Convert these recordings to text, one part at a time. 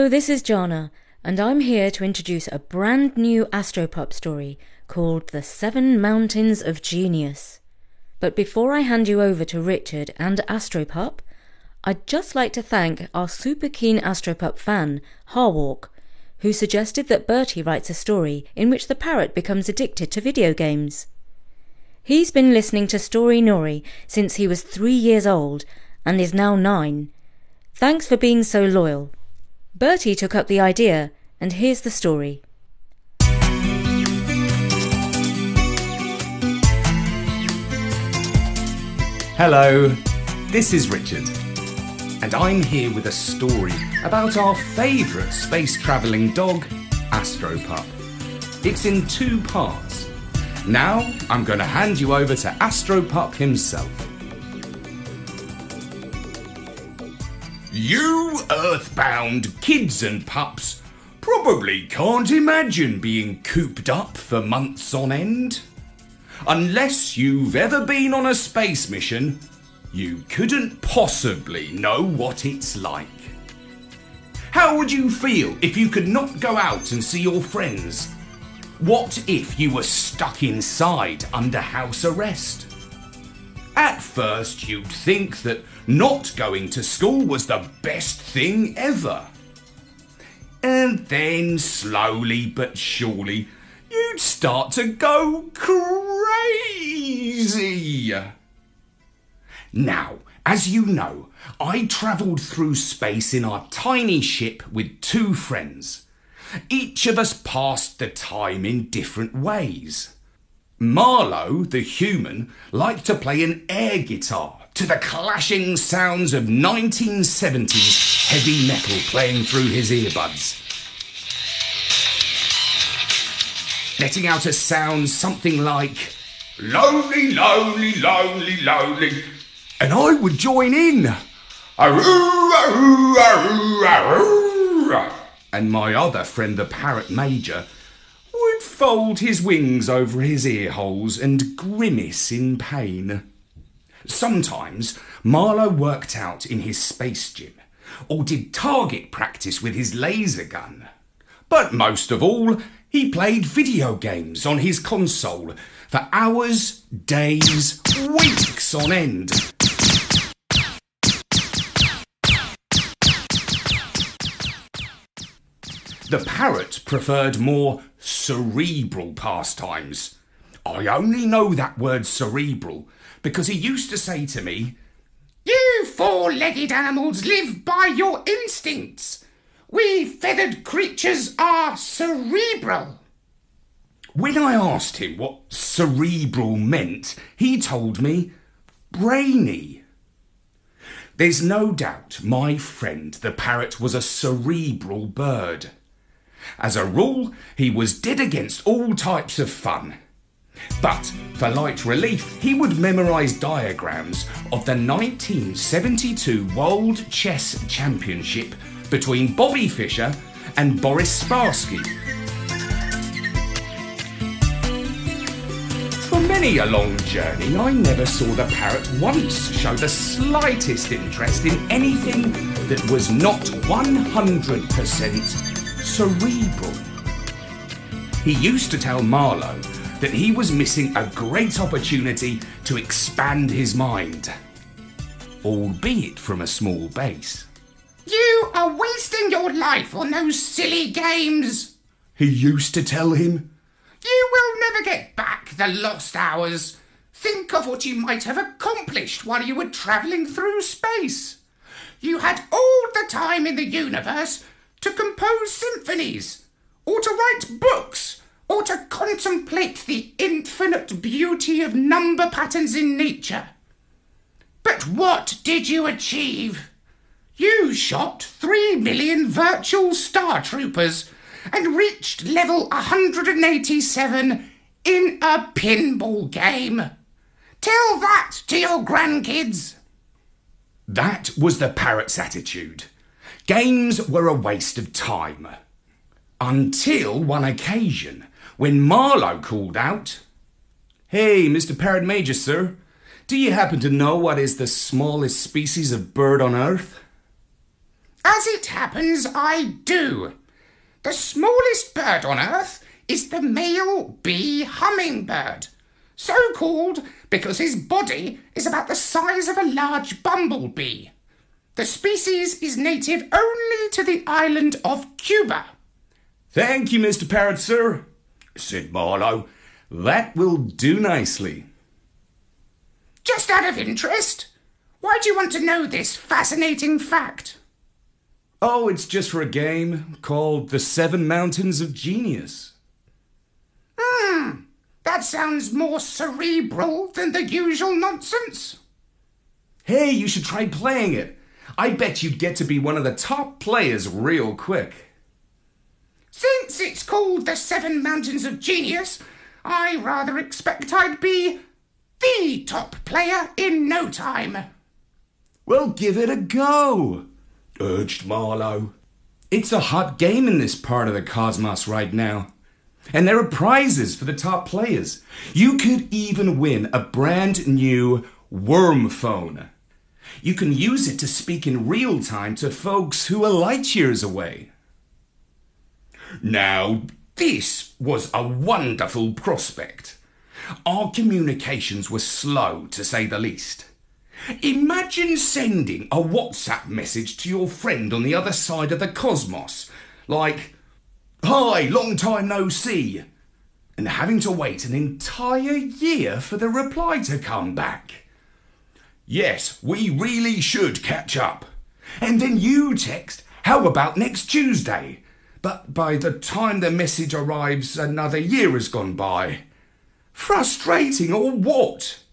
Hello, this is Jana, and I'm here to introduce a brand new Astropup story called The Seven Mountains of Genius. But before I hand you over to Richard and Astropup, I'd just like to thank our super keen Astropup fan, Harwalk, who suggested that Bertie writes a story in which the parrot becomes addicted to video games. He's been listening to Storynory since he was three years old and is now nine. Thanks for being so loyal. Bertie took up the idea, and here's the story. Hello, this is Richard, and I'm here with a story about our favourite space travelling dog, Astropup. It's in two parts. Now I'm going to hand you over to Astropup himself. You earthbound kids and pups probably can't imagine being cooped up for months on end. Unless you've ever been on a space mission, you couldn't possibly know what it's like. How would you feel if you could not go out and see your friends? What if you were stuck inside under house arrest? At first, you'd think that not going to school was the best thing ever. And then, slowly but surely, you'd start to go crazy. Now, as you know, I travelled through space in our tiny ship with two friends. Each of us passed the time in different ways. Marlowe, the human, liked to play an air guitar to the clashing sounds of 1970s heavy metal playing through his earbuds. letting out a sound something like Lonely, lonely, lonely, lonely. And I would join in. And my other friend, the parrot major, fold his wings over his ear holes and grimace in pain. Sometimes Marlowe worked out in his space gym or did target practice with his laser gun. But most of all, he played video games on his console for hours, days, weeks on end. The parrot preferred more cerebral pastimes. I only know that word cerebral because he used to say to me, You four legged animals live by your instincts. We feathered creatures are cerebral. When I asked him what cerebral meant, he told me brainy. There's no doubt my friend the parrot was a cerebral bird. As a rule, he was dead against all types of fun. But for light relief, he would memorise diagrams of the 1972 World Chess Championship between Bobby Fischer and Boris Spassky. For many a long journey, I never saw the parrot once show the slightest interest in anything that was not 100% cerebral. He used to tell Marlowe that he was missing a great opportunity to expand his mind, albeit from a small base. You are wasting your life on those silly games, he used to tell him. You will never get back the lost hours. Think of what you might have accomplished while you were travelling through space. You had all the time in the universe to compose symphonies, or to write books, or to contemplate the infinite beauty of number patterns in nature. But what did you achieve? You shot three million virtual Star Troopers and reached level 187 in a pinball game. Tell that to your grandkids. That was the parrot's attitude. Games were a waste of time. Until one occasion when Marlowe called out, Hey, Mr. Parrot Major, sir, do you happen to know what is the smallest species of bird on Earth? As it happens, I do. The smallest bird on Earth is the male bee hummingbird, so called because his body is about the size of a large bumblebee. The species is native only to the island of Cuba. Thank you, Mr. Parrot, sir, said Marlowe. That will do nicely. Just out of interest, why do you want to know this fascinating fact? Oh, it's just for a game called The Seven Mountains of Genius. Hmm, that sounds more cerebral than the usual nonsense. Hey, you should try playing it. I bet you'd get to be one of the top players real quick. Since it's called the Seven Mountains of Genius, I rather expect I'd be the top player in no time. Well, give it a go, urged Marlowe. It's a hot game in this part of the cosmos right now. And there are prizes for the top players. You could even win a brand new worm phone. You can use it to speak in real time to folks who are light years away. Now, this was a wonderful prospect. Our communications were slow, to say the least. Imagine sending a WhatsApp message to your friend on the other side of the cosmos, like, Hi, long time no see, and having to wait an entire year for the reply to come back. Yes, we really should catch up. And then you text, How about next Tuesday? But by the time the message arrives, another year has gone by. Frustrating or what?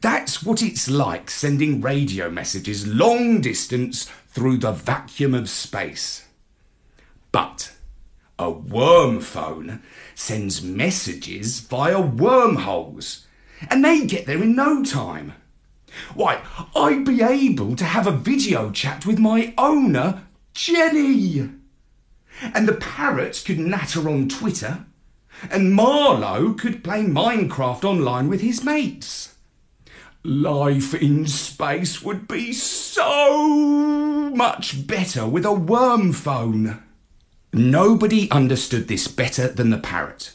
That's what it's like sending radio messages long distance through the vacuum of space. But a worm phone sends messages via wormholes, and they get there in no time. Why, I'd be able to have a video chat with my owner, Jenny. And the parrot could natter on Twitter, and Marlowe could play Minecraft online with his mates. Life in space would be so much better with a worm phone. Nobody understood this better than the parrot.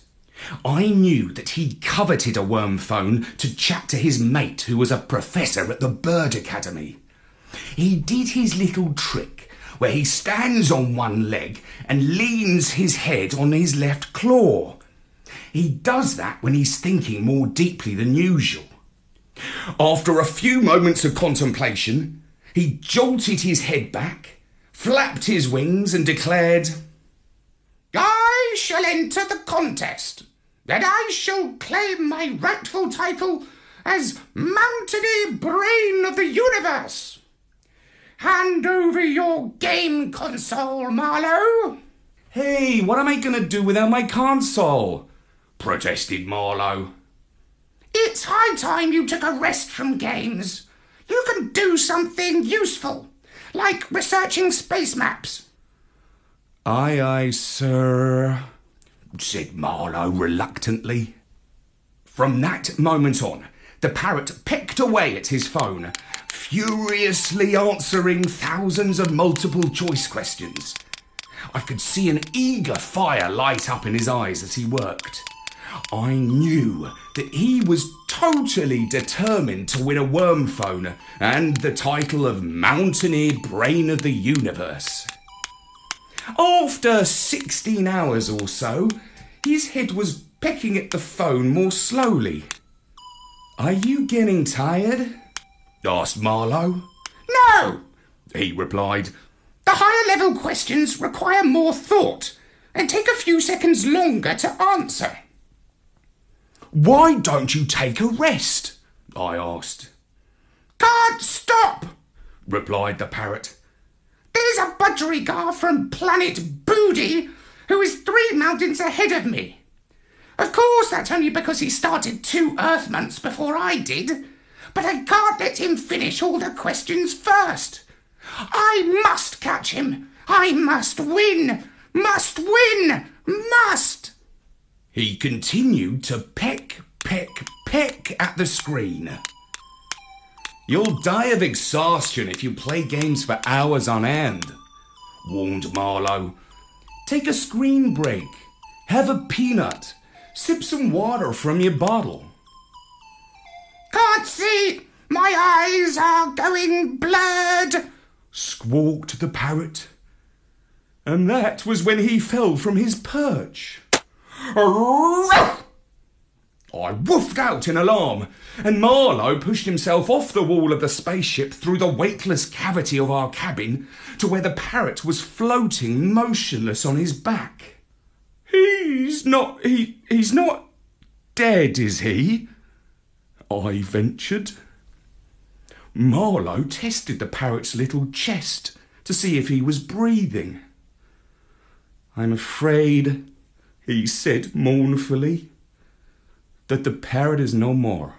I knew that he coveted a worm phone to chat to his mate who was a professor at the Bird Academy. He did his little trick where he stands on one leg and leans his head on his left claw. He does that when he's thinking more deeply than usual. After a few moments of contemplation, he jolted his head back, flapped his wings, and declared, I shall enter the contest, and I shall claim my rightful title as Mountainy Brain of the Universe. Hand over your game console, Marlowe. Hey, what am I going to do without my console? protested Marlowe. It's high time you took a rest from games. You can do something useful, like researching space maps. Aye, aye, sir, said Marlowe reluctantly. From that moment on, the parrot pecked away at his phone, furiously answering thousands of multiple choice questions. I could see an eager fire light up in his eyes as he worked. I knew that he was totally determined to win a worm phone and the title of Mountaineer Brain of the Universe. After 16 hours or so, his head was pecking at the phone more slowly. Are you getting tired? asked Marlowe. No, He replied, the higher level questions require more thought and take a few seconds longer to answer. Why don't you take a rest? I asked. Can't stop, Replied the parrot. There's a budgerigar from planet Boody who is three mountains ahead of me. Of course, that's only because he started two Earth months before I did, but I can't let him finish all the questions first. I must catch him. I must win. Must win. Must. He continued to peck, peck, peck at the screen. You'll die of exhaustion if you play games for hours on end, warned Marlowe. Take a screen break, have a peanut, sip some water from your bottle. Can't see! My eyes are going blurred! squawked the parrot. And that was when he fell from his perch. I woofed out in alarm, and Marlowe pushed himself off the wall of the spaceship through the weightless cavity of our cabin to where the parrot was floating motionless on his back. He's not he he's not dead, is he? I ventured. Marlowe tested the parrot's little chest to see if he was breathing. I'm afraid, he said mournfully, that the parrot is no more.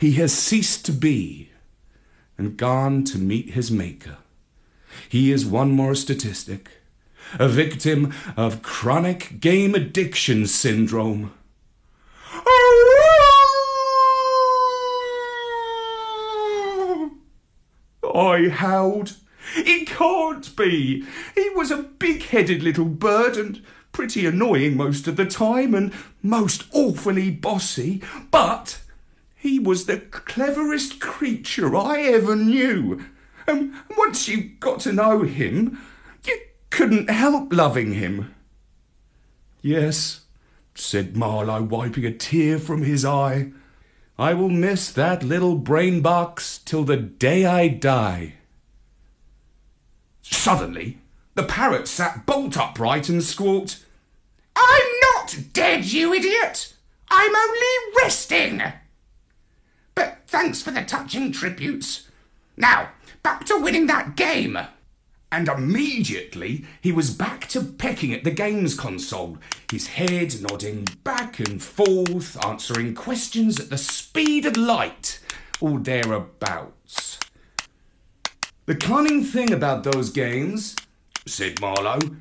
He has ceased to be and gone to meet his maker. He is one more statistic, a victim of chronic game addiction syndrome. I howled. It can't be. He was a big headed little bird and pretty annoying most of the time and most awfully bossy, but he was the cleverest creature I ever knew. And once you got to know him, you couldn't help loving him. Yes, said Marlowe, wiping a tear from his eye. I will miss that little brain box till the day I die. Suddenly, the parrot sat bolt upright and squawked, I'm not dead, you idiot! I'm only resting! Thanks for the touching tributes. Now, back to winning that game. And immediately he was back to pecking at the games console, his head nodding back and forth, answering questions at the speed of light, or thereabouts. The cunning thing about those games, said Marlowe,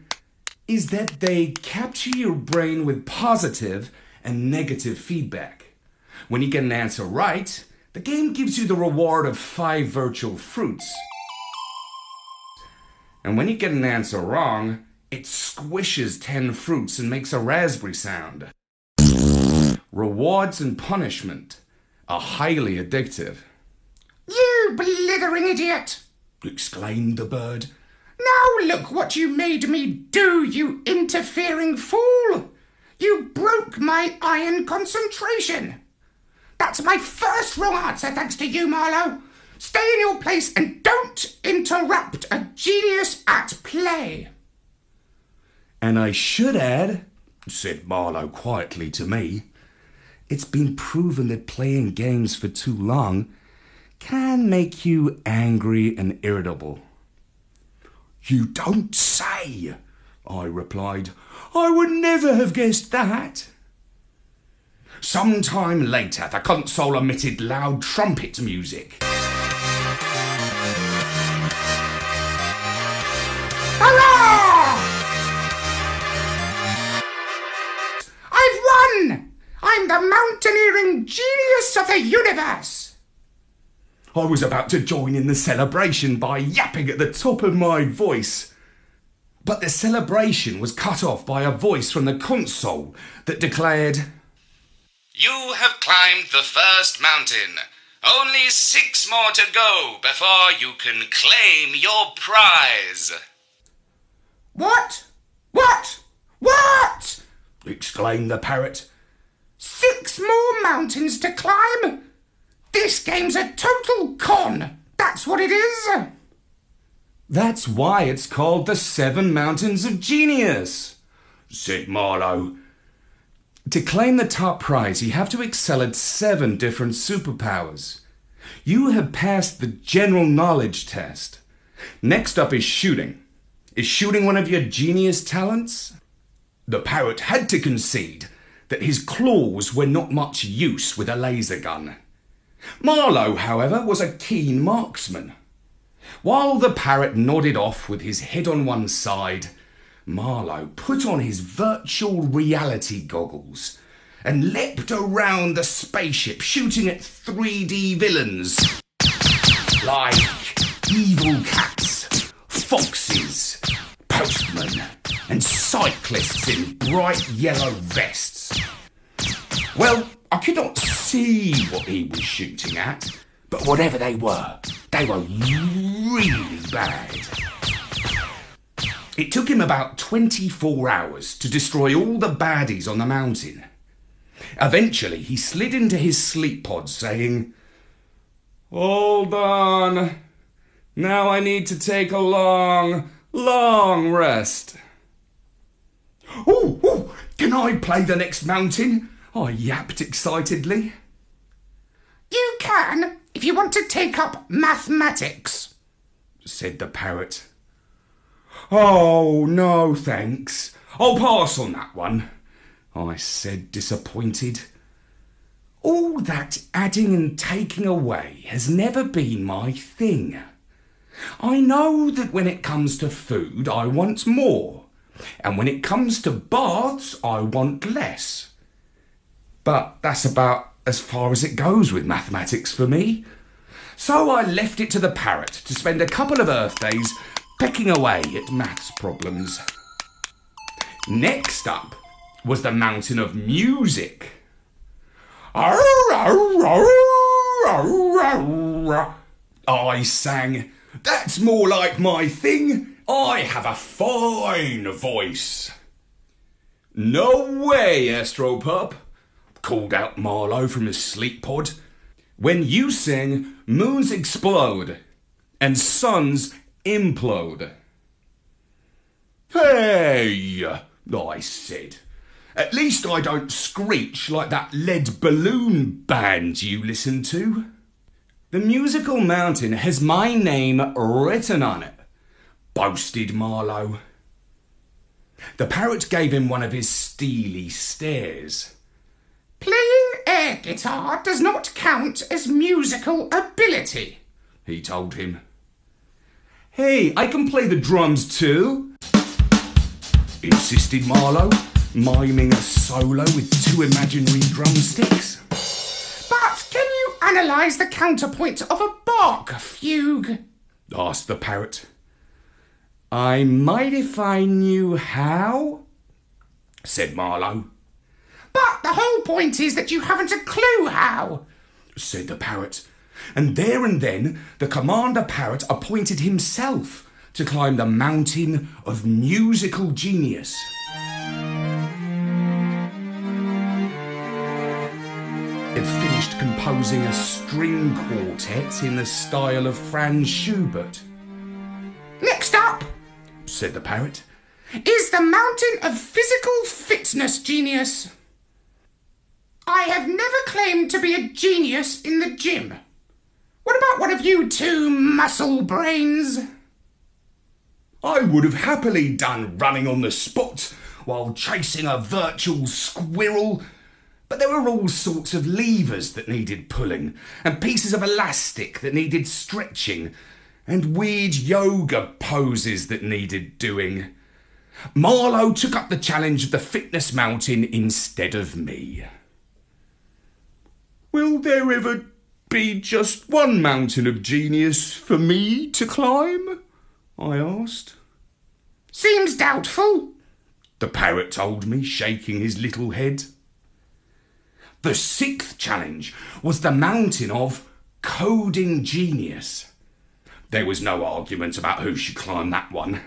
is that they capture your brain with positive and negative feedback. When you get an answer right, the game gives you the reward of five virtual fruits. And when you get an answer wrong, it squishes 10 fruits and makes a raspberry sound. Rewards and punishment are highly addictive. You blithering idiot! exclaimed the bird. Now look what you made me do, you interfering fool! You broke my iron concentration! That's my first wrong answer, thanks to you, Marlowe! Stay in your place and don't interrupt a genius at play. And I should add, said Marlowe quietly to me, it's been proven that playing games for too long can make you angry and irritable. You don't say, I replied. I would never have guessed that. Some time later, the console emitted loud trumpet music. I've won! I'm the mountaineering genius of the universe! I was about to join in the celebration by yapping at the top of my voice. But the celebration was cut off by a voice from the console that declared, You have climbed the first mountain. Only six more to go before you can claim your prize. What? What? What? exclaimed the parrot. Six more mountains to climb? This game's a total con. That's what it is. That's why it's called the Seven Mountains of Genius, said Marlowe. To claim the top prize, you have to excel at seven different superpowers. You have passed the general knowledge test. Next up is shooting. Is shooting one of your genius talents? The parrot had to concede that his claws were not much use with a laser gun. Marlowe, however, was a keen marksman. While the parrot nodded off with his head on one side, Marlowe put on his virtual reality goggles and leapt around the spaceship, shooting at 3D villains. Like evil cats, foxes, postmen, and cyclists in bright yellow vests. Well, I could not see what he was shooting at, but whatever they were, they were really bad. It took him about 24 hours to destroy all the baddies on the mountain. Eventually, he slid into his sleep pod saying, Hold on. Now I need to take a long, long rest. Oh, oh, can I play the next mountain? I yapped excitedly. You can if you want to take up mathematics, said the parrot. Oh, no, thanks. I'll pass on that one, I said, disappointed. All that adding and taking away has never been my thing. I know that when it comes to food, I want more, and when it comes to baths, I want less. But that's about as far as it goes with mathematics for me. So I left it to the parrot to spend a couple of Earth days pecking away at maths problems. Next up was the mountain of music. I sang. That's more like my thing. I have a fine voice. No way, Astropup, called out Marlowe from his sleep pod. When you sing, moons explode and suns implode. Hey, I said. At least I don't screech like that lead balloon band you listen to. The musical mountain has my name written on it, boasted Marlowe. The parrot gave him one of his steely stares. Playing air guitar does not count as musical ability, he told him. Hey, I can play the drums too, insisted Marlowe miming a solo with two imaginary drumsticks. But can you analyse the counterpoint of a Bach fugue? asked the parrot. I might if I knew how, said Marlowe. But the whole point is that you haven't a clue how, said the parrot. And there and then the commander parrot appointed himself to climb the mountain of musical genius. had finished composing a string quartet in the style of Franz Schubert. Next up, said the parrot, is the mountain of physical fitness genius. I have never claimed to be a genius in the gym. What about one of you two muscle brains? I would have happily done running on the spot while chasing a virtual squirrel but there were all sorts of levers that needed pulling, and pieces of elastic that needed stretching, and weird yoga poses that needed doing. Marlowe took up the challenge of the fitness mountain instead of me. Will there ever be just one mountain of genius for me to climb? I asked. Seems doubtful, the parrot told me, shaking his little head. The sixth challenge was the mountain of coding genius. There was no argument about who should climb that one.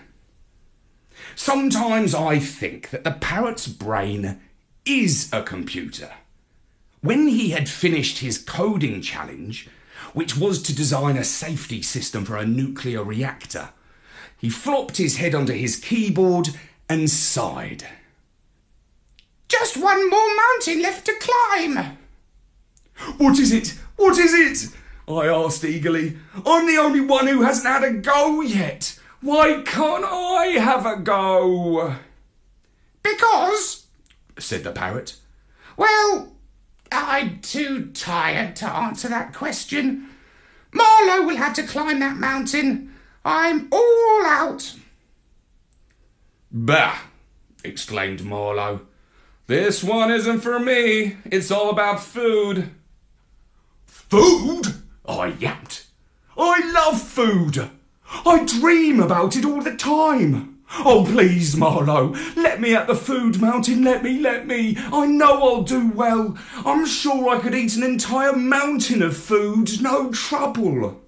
Sometimes I think that the parrot's brain is a computer. When he had finished his coding challenge, which was to design a safety system for a nuclear reactor, he flopped his head onto his keyboard and sighed. Just one more mountain left to climb. What is it? What is it? I asked eagerly. I'm the only one who hasn't had a go yet. Why can't I have a go? Because, said the parrot. Well, I'm too tired to answer that question. Marlowe will have to climb that mountain. I'm all out. Bah! exclaimed Marlowe. This one isn't for me. It's all about food. Food? I yapped. I love food. I dream about it all the time. Oh, please, Marlowe, let me at the food mountain. Let me, let me. I know I'll do well. I'm sure I could eat an entire mountain of food, no trouble.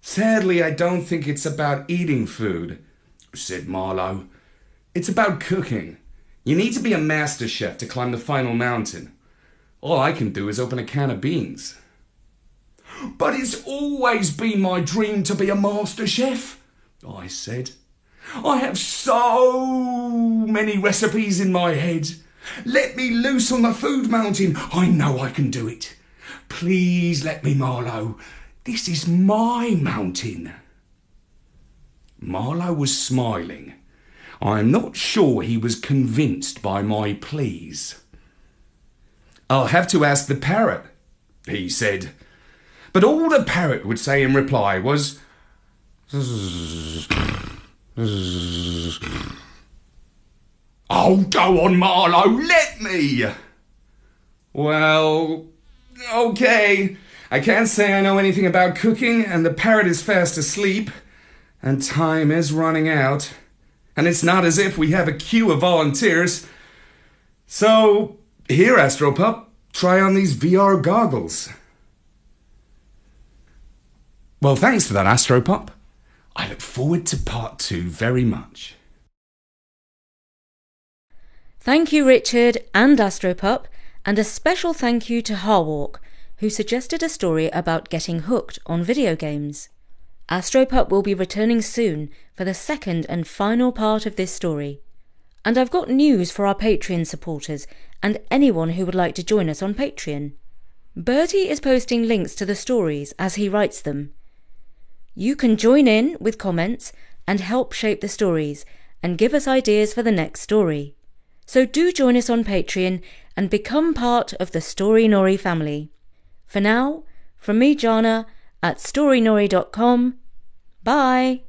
Sadly, I don't think it's about eating food, said Marlowe. It's about cooking. You need to be a master chef to climb the final mountain. All I can do is open a can of beans. But it's always been my dream to be a master chef, I said. I have so many recipes in my head. Let me loose on the food mountain. I know I can do it. Please let me, Marlowe. This is my mountain. Marlowe was smiling. I am not sure he was convinced by my pleas. I'll have to ask the parrot, he said. But all the parrot would say in reply was. Oh, go on, Marlowe, let me! Well, okay. I can't say I know anything about cooking, and the parrot is fast asleep, and time is running out. And it's not as if we have a queue of volunteers. So, here, Astropup, try on these VR goggles. Well, thanks for that, Astropup. I look forward to part two very much. Thank you, Richard and Astropup, and a special thank you to Harwalk, who suggested a story about getting hooked on video games. Astropup will be returning soon for the second and final part of this story. And I've got news for our Patreon supporters and anyone who would like to join us on Patreon. Bertie is posting links to the stories as he writes them. You can join in with comments and help shape the stories and give us ideas for the next story. So do join us on Patreon and become part of the Storynory family. For now, from me, Jana, at storynory.com, bye!